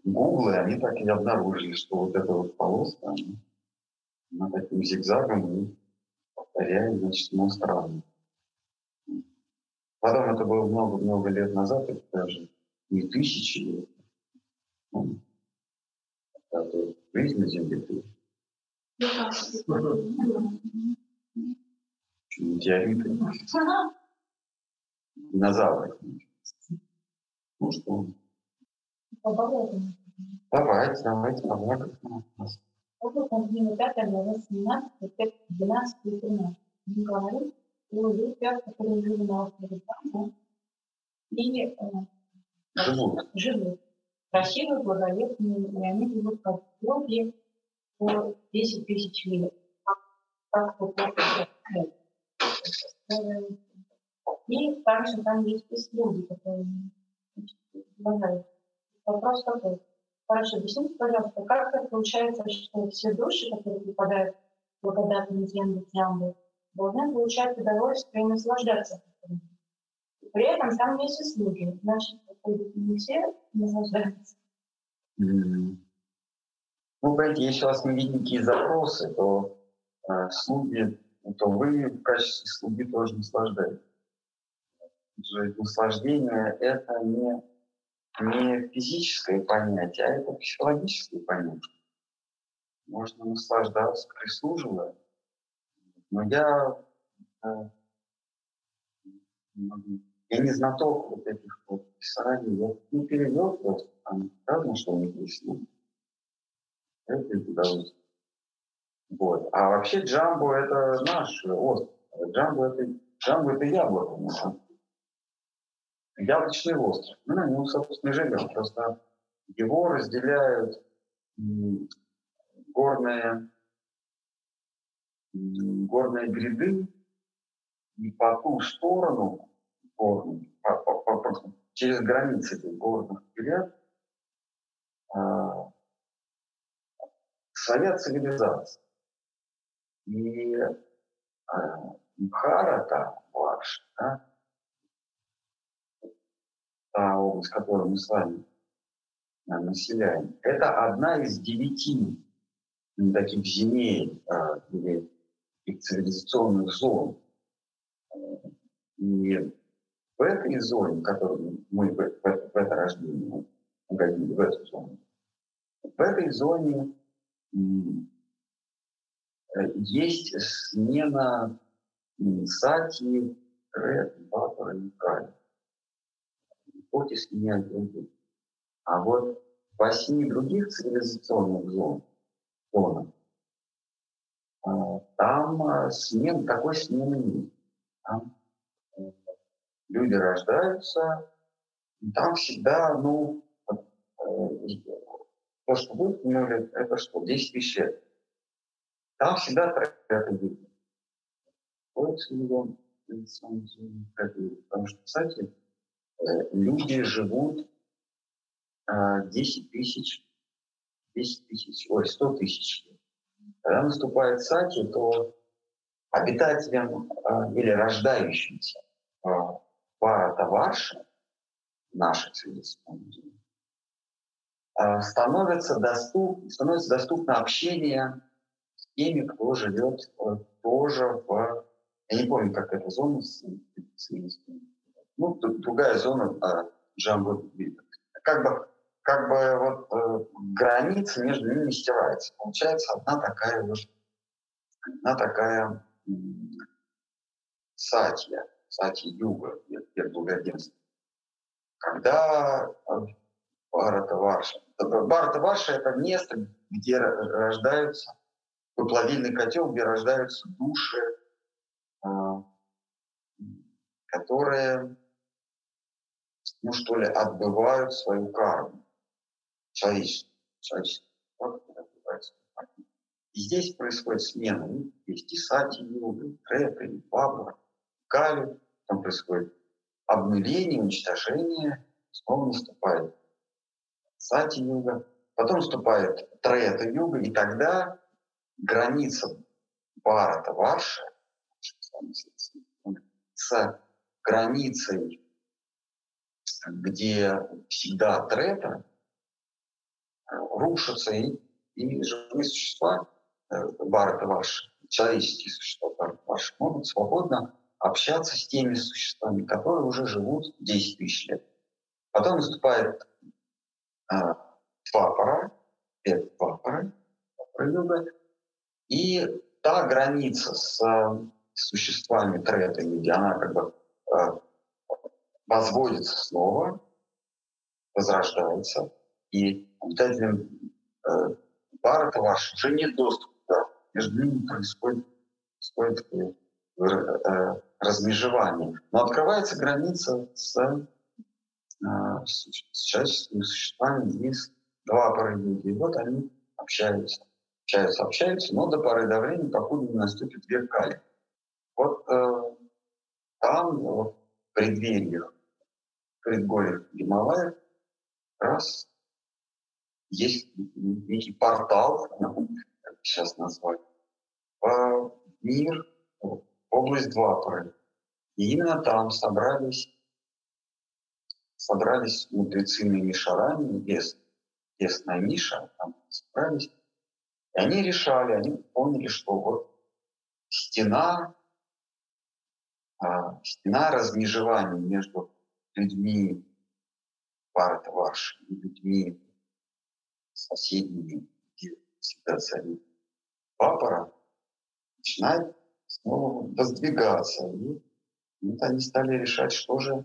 Гуглы, они так и обнаружили, что вот эта вот полоска, она, она таким зигзагом повторяет, значит, монстр Потом это было много-много лет назад, это даже не тысячи лет. Ну, жизнь на Земле. Метеориты. Динозавры. Ну что? Давайте, давайте, давайте. Опыт Ангелина 5 глава 17, текст 12 и 13. Он говорит о людях, которые жили на острове Пампа и э, живут. живут. Красивые, благолепные, и они живут как боги по 10 тысяч лет. Как, как и также там есть и люди, которые помогают. Вопрос такой. Хорошо, объясните, пожалуйста, как так получается, что все души, которые попадают в благодатную землю Джамбу, должны получать удовольствие и наслаждаться. При этом там есть и слуги. Значит, не все наслаждаются. Ну, понимаете, если у вас не некие запросы, то э, слуги, то вы в качестве слуги тоже наслаждаетесь. Наслаждение — это не не физическое понятие, а это психологическое понятие. Можно наслаждаться, прислуживая. Но я, э, я не знаток вот этих вот писаний. Я не перевел просто, там сказано, что есть слуги. Это удовольствие. Вот. А вообще Джамбо это наш остров. Джамбо это, Джамбо это яблоко. Яблочный остров. Мы на нем, собственно, живем. Просто его разделяют горные, горные гряды, и по ту сторону горную, по, по, по, через границы этих горных гряд а, своя цивилизация. И а, Бхарата, ваш, да, та область, которую мы с вами э, населяем, это одна из девяти таких земель э, или цивилизационных зон. И в этой зоне, в которой мы в, в, в это рождение угодили, в эту зону, в этой зоне э, есть смена сати, ред, бабара и кали оттиски не один А вот в восьми других цивилизационных зон, зонах там а, смен, такой смены нет. Там э, люди рождаются, там всегда, ну, э, то, что вы поняли, это что, 10 тысяч лет. Там всегда это видно. Потому что, кстати, Э, люди живут 10 тысяч, 10 тысяч, ой, 100 тысяч лет. Когда наступает сати, то обитателям э, или рождающимся э, Варша, нашей цивилизации, э, становится, доступ, становится доступно общение с теми, кто живет э, тоже в... Я не помню, как эта зона, ну, другая зона Джамбо Как бы, как бы вот э, граница между ними стирается. Получается одна такая вот, одна такая сатья, сатья юга, благоденствия. Когда Барата Варша. Барата Варша – это место, где рождаются, плавильный котел, где рождаются души, а, которые, ну что ли, отбывают свою карму. Человечество. Человечество. свою карму. И здесь происходит смена. Есть и сати, и трепы, и бабра, кали. Там происходит обнуление, уничтожение. Снова наступает сати-юга. Потом наступает трета-юга. И тогда граница Барата Варша с границей, где всегда трета, рушатся и, и живые существа Барата Варша, человеческие существа Барата Варша, могут свободно общаться с теми существами, которые уже живут 10 тысяч лет. Потом наступает э, Твапара, это Твапара и та граница с существами трета, где она как бы э, возводится снова, возрождается, и обитателям э, Барата ваш уже нет доступа туда. Между ними происходит, происходит э, э, размежевание. Но открывается граница с, э, с, с человеческими существами из два пары людей. И вот они общаются общаются, общаются, но до поры до времени, покуда не наступит век. Вот э, там, вот, в преддвериях, предгорьях Гималаев, раз есть некий портал, сейчас назвать, мир, область Двапоры. И именно там собрались, собрались мудрецы Мишарами, небес, небесная Миша, там собрались и они решали, они поняли, что вот стена, а, стена размежевания между людьми Парата ваши и людьми соседними, где всегда царит папора, начинает снова воздвигаться. И вот они стали решать, что же,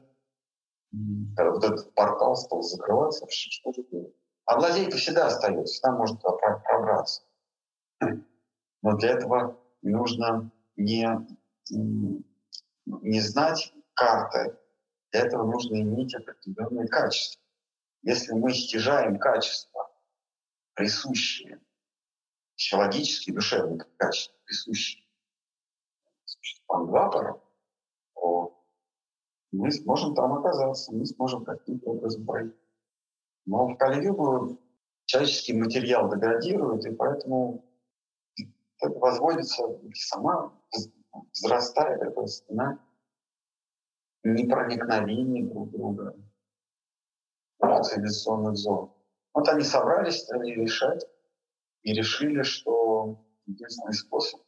когда вот этот портал стал закрываться, что же делать. А владетель всегда остается, всегда может пробраться. Но для этого нужно не, не знать карты, для этого нужно иметь определенные качества. Если мы стяжаем качества, присущие, психологические, душевные качества, присущие существам Двапара, то мы сможем там оказаться, мы сможем каким-то образом пройти. Но в Кали-Югу человеческий материал деградирует, и поэтому это возводится сама взрастает эта стена непроникновение друг друга цивилизационных зон. Вот они собрались, стали решать и решили, что единственный способ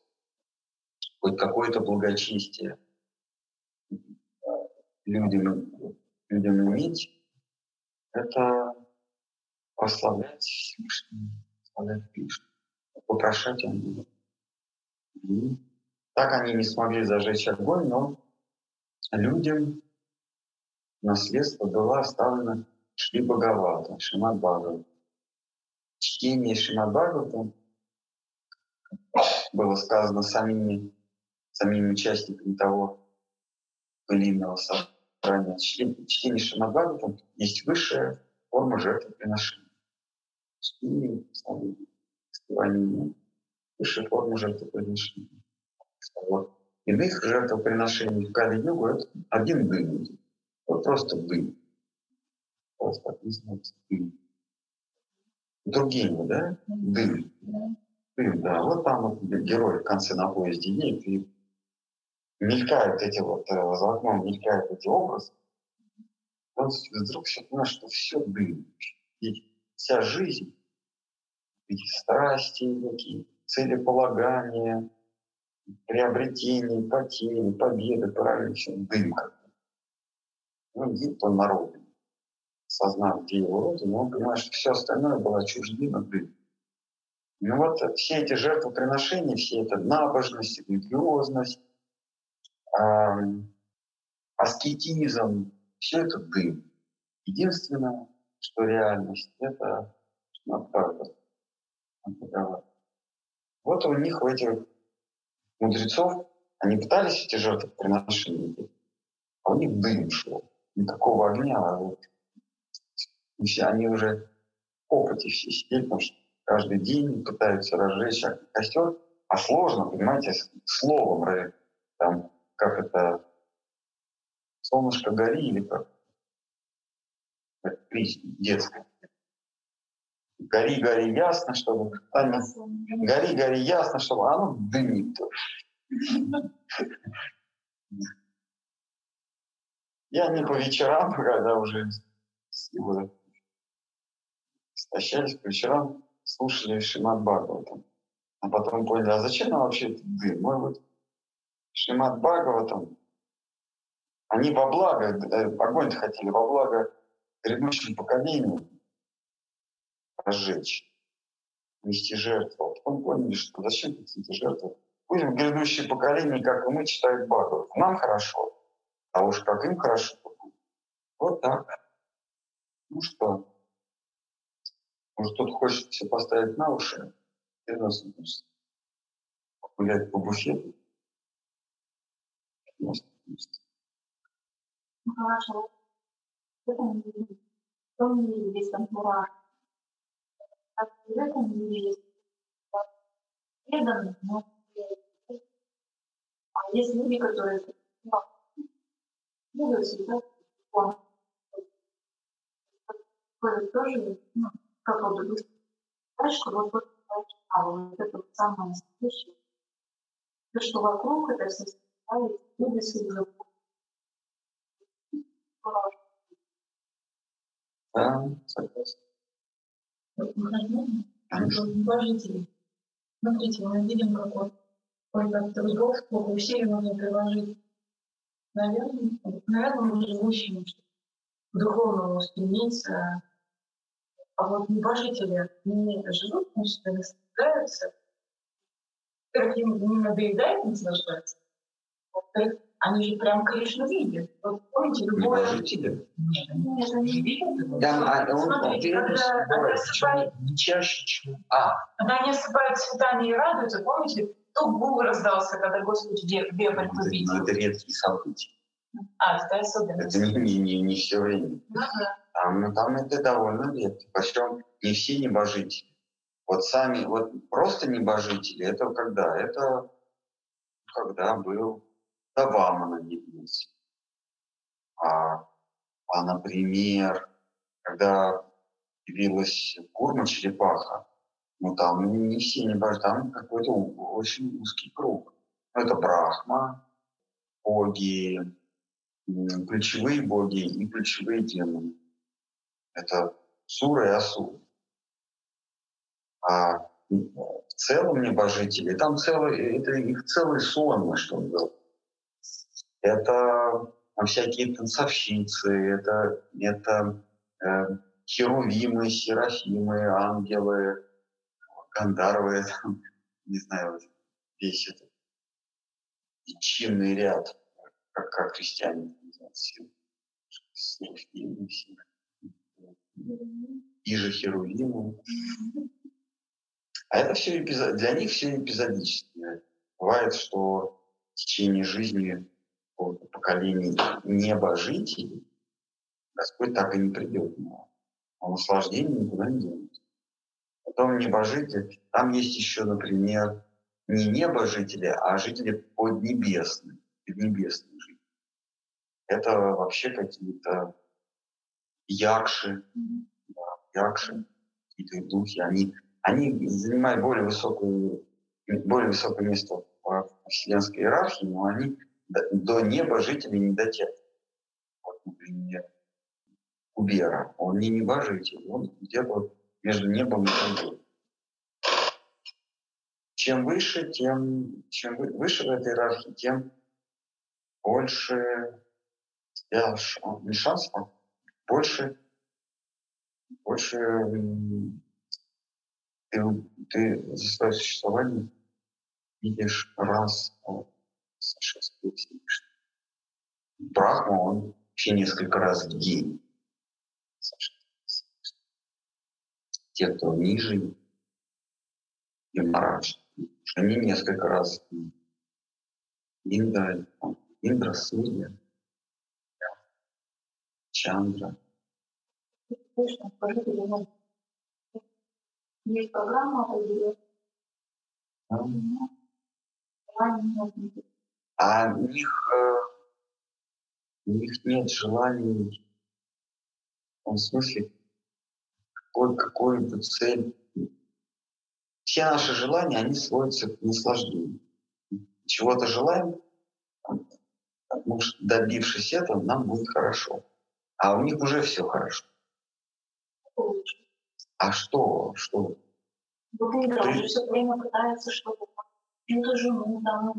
хоть какое-то благочестие людям, людям иметь, это прославлять Всевышнего, прославлять Кришну, попрошать о нем. И так они не смогли зажечь огонь, но людям наследство было оставлено Шри Бхагавата, Шримад Бхагавата. Чтение Шримад Бхагавата было сказано самими, самими участниками того былинного собрания. Чтение, чтение Шримад Бхагавата есть высшая форма жертвоприношения. Чтение, скрывание высшая форма жертвоприношения. Вот. Иных жертвоприношений в Кали-югу это один дым. Вот просто дым. Просто описывается дым. другими, да? Дым. Дым, да. Вот там вот герой в конце на поезде едет, и мелькают эти вот, э, за окном мелькают эти образы. Он вдруг все понимает, что все дым. И вся жизнь, эти страсти, такие целеполагания, приобретения, потери, победы, правильно, все дым какой-то. Ну, едет он на осознав, где его родина, он понимает, что все остальное было чуждено дым. Ну вот все эти жертвоприношения, все это набожность, религиозность, аскетизм, все это дым. Единственное, что реальность, это правда. Вот у них, у этих мудрецов, они пытались эти жертвоприношения делать, а у них дым шел. Никакого огня, а вот и все, они уже в опыте все сидели, потому что каждый день пытаются разжечь костер, а сложно, понимаете, словом, там, как это, солнышко гори или как, песня детская. Гори, гори ясно, чтобы... Таня, гори, гори ясно, чтобы оно дымит. И они по вечерам, когда уже его Общались по вечерам, слушали Шимат Бхагаватам. А потом поняли, а зачем нам вообще этот дым? Может быть, Шимат Бхагаватам, они во благо, э, огонь хотели во благо грядущим поколениям разжечь, нести жертву. А потом поняли, что зачем эти жертвы? Пусть грядущие поколения, как и мы, читают Бхагават. Нам хорошо, а уж как им хорошо. Вот так. Ну что, может, кто-то хочет все поставить на уши и нас гулять по буфету. Ну, хорошо. В этом мире, в том мире есть там мураш. А в этом мире есть преданные, но а есть люди, которые будут всегда тоже ну, как вот вы дальше, вот, вот, а вот это вот самое настоящее. То, что вокруг, это все составляет люди с Да, согласен. Положительный. Смотрите, мы видим, как вот какой-то трудов, сколько усилий нужно приложить. Наверное, наверное, мы живущим, чтобы к духовному стремиться, а вот небожители не живут, значит, наслаждаются. Во-первых, им не надоедает наслаждаться. Во-вторых, они же прям Кришну видят. Вот помните, любое... Небожители? Нет, они не видят. Да, а он, Смотрите, он, когда, когда, осыпают, не чаще, чем... А, когда они осыпают цветами и радуются, помните, то гул раздался, когда Господь увидел. ну, это редкие события. А, это особенность. Это не, не, не, не все время. Ну да. Там, ну, там это довольно редко. Причем не все небожители. Вот сами, вот просто небожители, это когда? Это когда был Давамана явился. А, а, например, когда явилась Курма Черепаха, ну там не все небожители, там какой-то очень узкий круг. Это Брахма, боги, ключевые боги и ключевые демоны. Это сура и асура. А в целом небожители, там целый, это их целый сон, что он был. Это всякие танцовщицы, это, это э, херувимы, серафимы, ангелы, гандарвы, там, не знаю, весь этот чинный ряд, как, как христиане называют, серафимы, серафимы и же Херувиму. А это все эпизод... для них все эпизодически. Бывает, что в течение жизни поколений небожителей Господь так и не придет на а наслаждение никуда не денется. Потом небожители, там есть еще, например, не небожители, а жители поднебесные, поднебесные жители. Это вообще какие-то якши, да, якши, какие-то духи, они, они занимают более высокую, более высокое место в вселенской иерархии, но они до, неба жители не дотянут. Вот, например, Кубера, он не небожитель, он где-то между небом и землей. Чем выше, тем чем выше в этой иерархии, тем больше я, не шанс, а больше, больше ты, ты за свое существование видишь раз сошествие. Брахма, он вообще несколько раз в день Те, кто ниже и Марадж, они несколько раз. Индра, Индра, Сурья, Чандра. Есть программа или а у них, э, у них нет желаний, в смысле, какой, какую-то цель. Все наши желания, они сводятся к наслаждению. Чего-то желаем, потому что добившись этого, нам будет хорошо. А у них уже все хорошо. А что? Что? Вот Индра, он же все время пытается что-то. Это жену надо.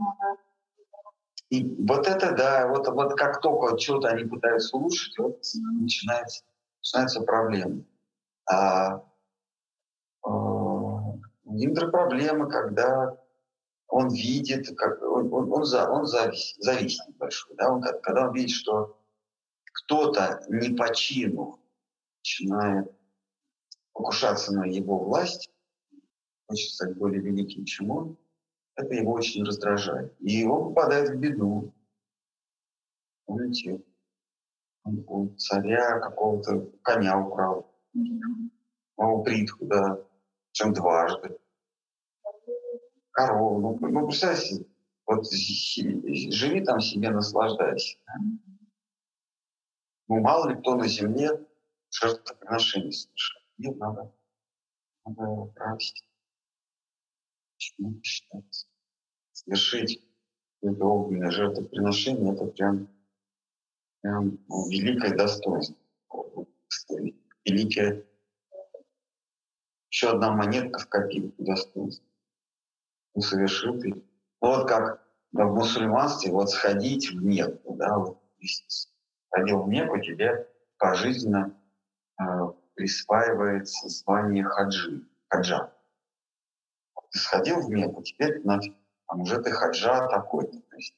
И вот это да, вот, вот как только что-то они пытаются улучшить, вот Mm. начинается, начинаются проблемы. А, у Индра проблемы, когда он видит, как, он, он, он, за, он завис, завистник большой. Да? Он, когда он видит, что кто-то не по чину начинает покушаться на его власть, хочет стать более великим, чем он, это его очень раздражает. И он попадает в беду. Помните, он у царя какого-то коня украл, у притку, да, чем дважды. Корову. Ну, ну представьте, вот живи там себе, наслаждайся. Да? Ну, мало ли кто на земле жертвоприношение совершает. Нет, надо, надо почему считается. Совершить это огненное жертвоприношение – это прям, прям великое достоинство. Великое еще одна монетка в копилку достоинства. Ну, совершил ты. Ну, вот как в мусульманстве, вот сходить в Мекку, да, вот, ходил в Мекку, тебе пожизненно э, присваивается звание хаджи, хаджа ты сходил в Мекку, теперь нафиг, там уже ты хаджа такой-то, то есть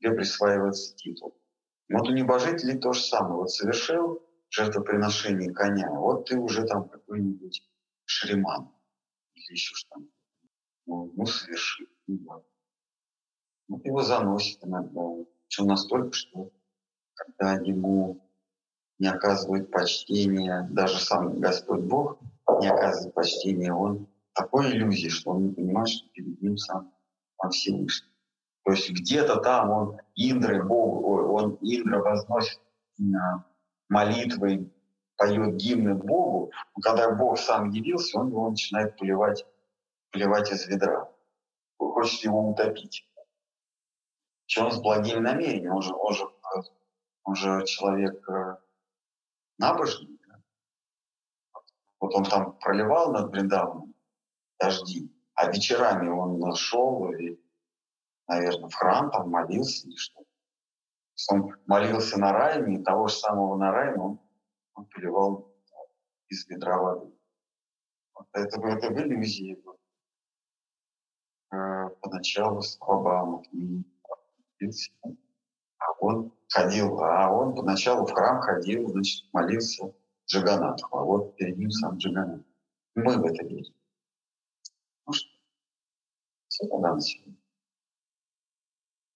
тебе присваивается титул. Вот у небожителей то же самое. Вот совершил жертвоприношение коня, вот ты уже там какой-нибудь шриман или еще что-то. Ну, ну совершил. Ну, ладно. Вот его заносит иногда. Причем настолько, что когда ему не оказывают почтения, даже сам Господь Бог не оказывает почтения, он такой иллюзии, что он не понимает, что перед ним сам, Всевышний. То есть где-то там он Индры, Богу, он Индра возносит молитвы, поет гимны Богу, но когда Бог сам явился, он его начинает поливать, поливать из ведра. Хочет его утопить. Чем с благими намерениями. Он же, он же, он же человек набожный. Вот он там проливал над Бриндаваном дожди. А вечерами он нашел и, наверное, в храм там молился или что. Он молился на райне, и того же самого на райне он, он переливал из ведра воды. Вот это, это в иллюзии. Э, поначалу с а он ходил, а он поначалу в храм ходил, значит, молился Джаганатху, а вот перед ним сам Джаганат. Мы в это верим. Ну что, все, тогда на сегодня.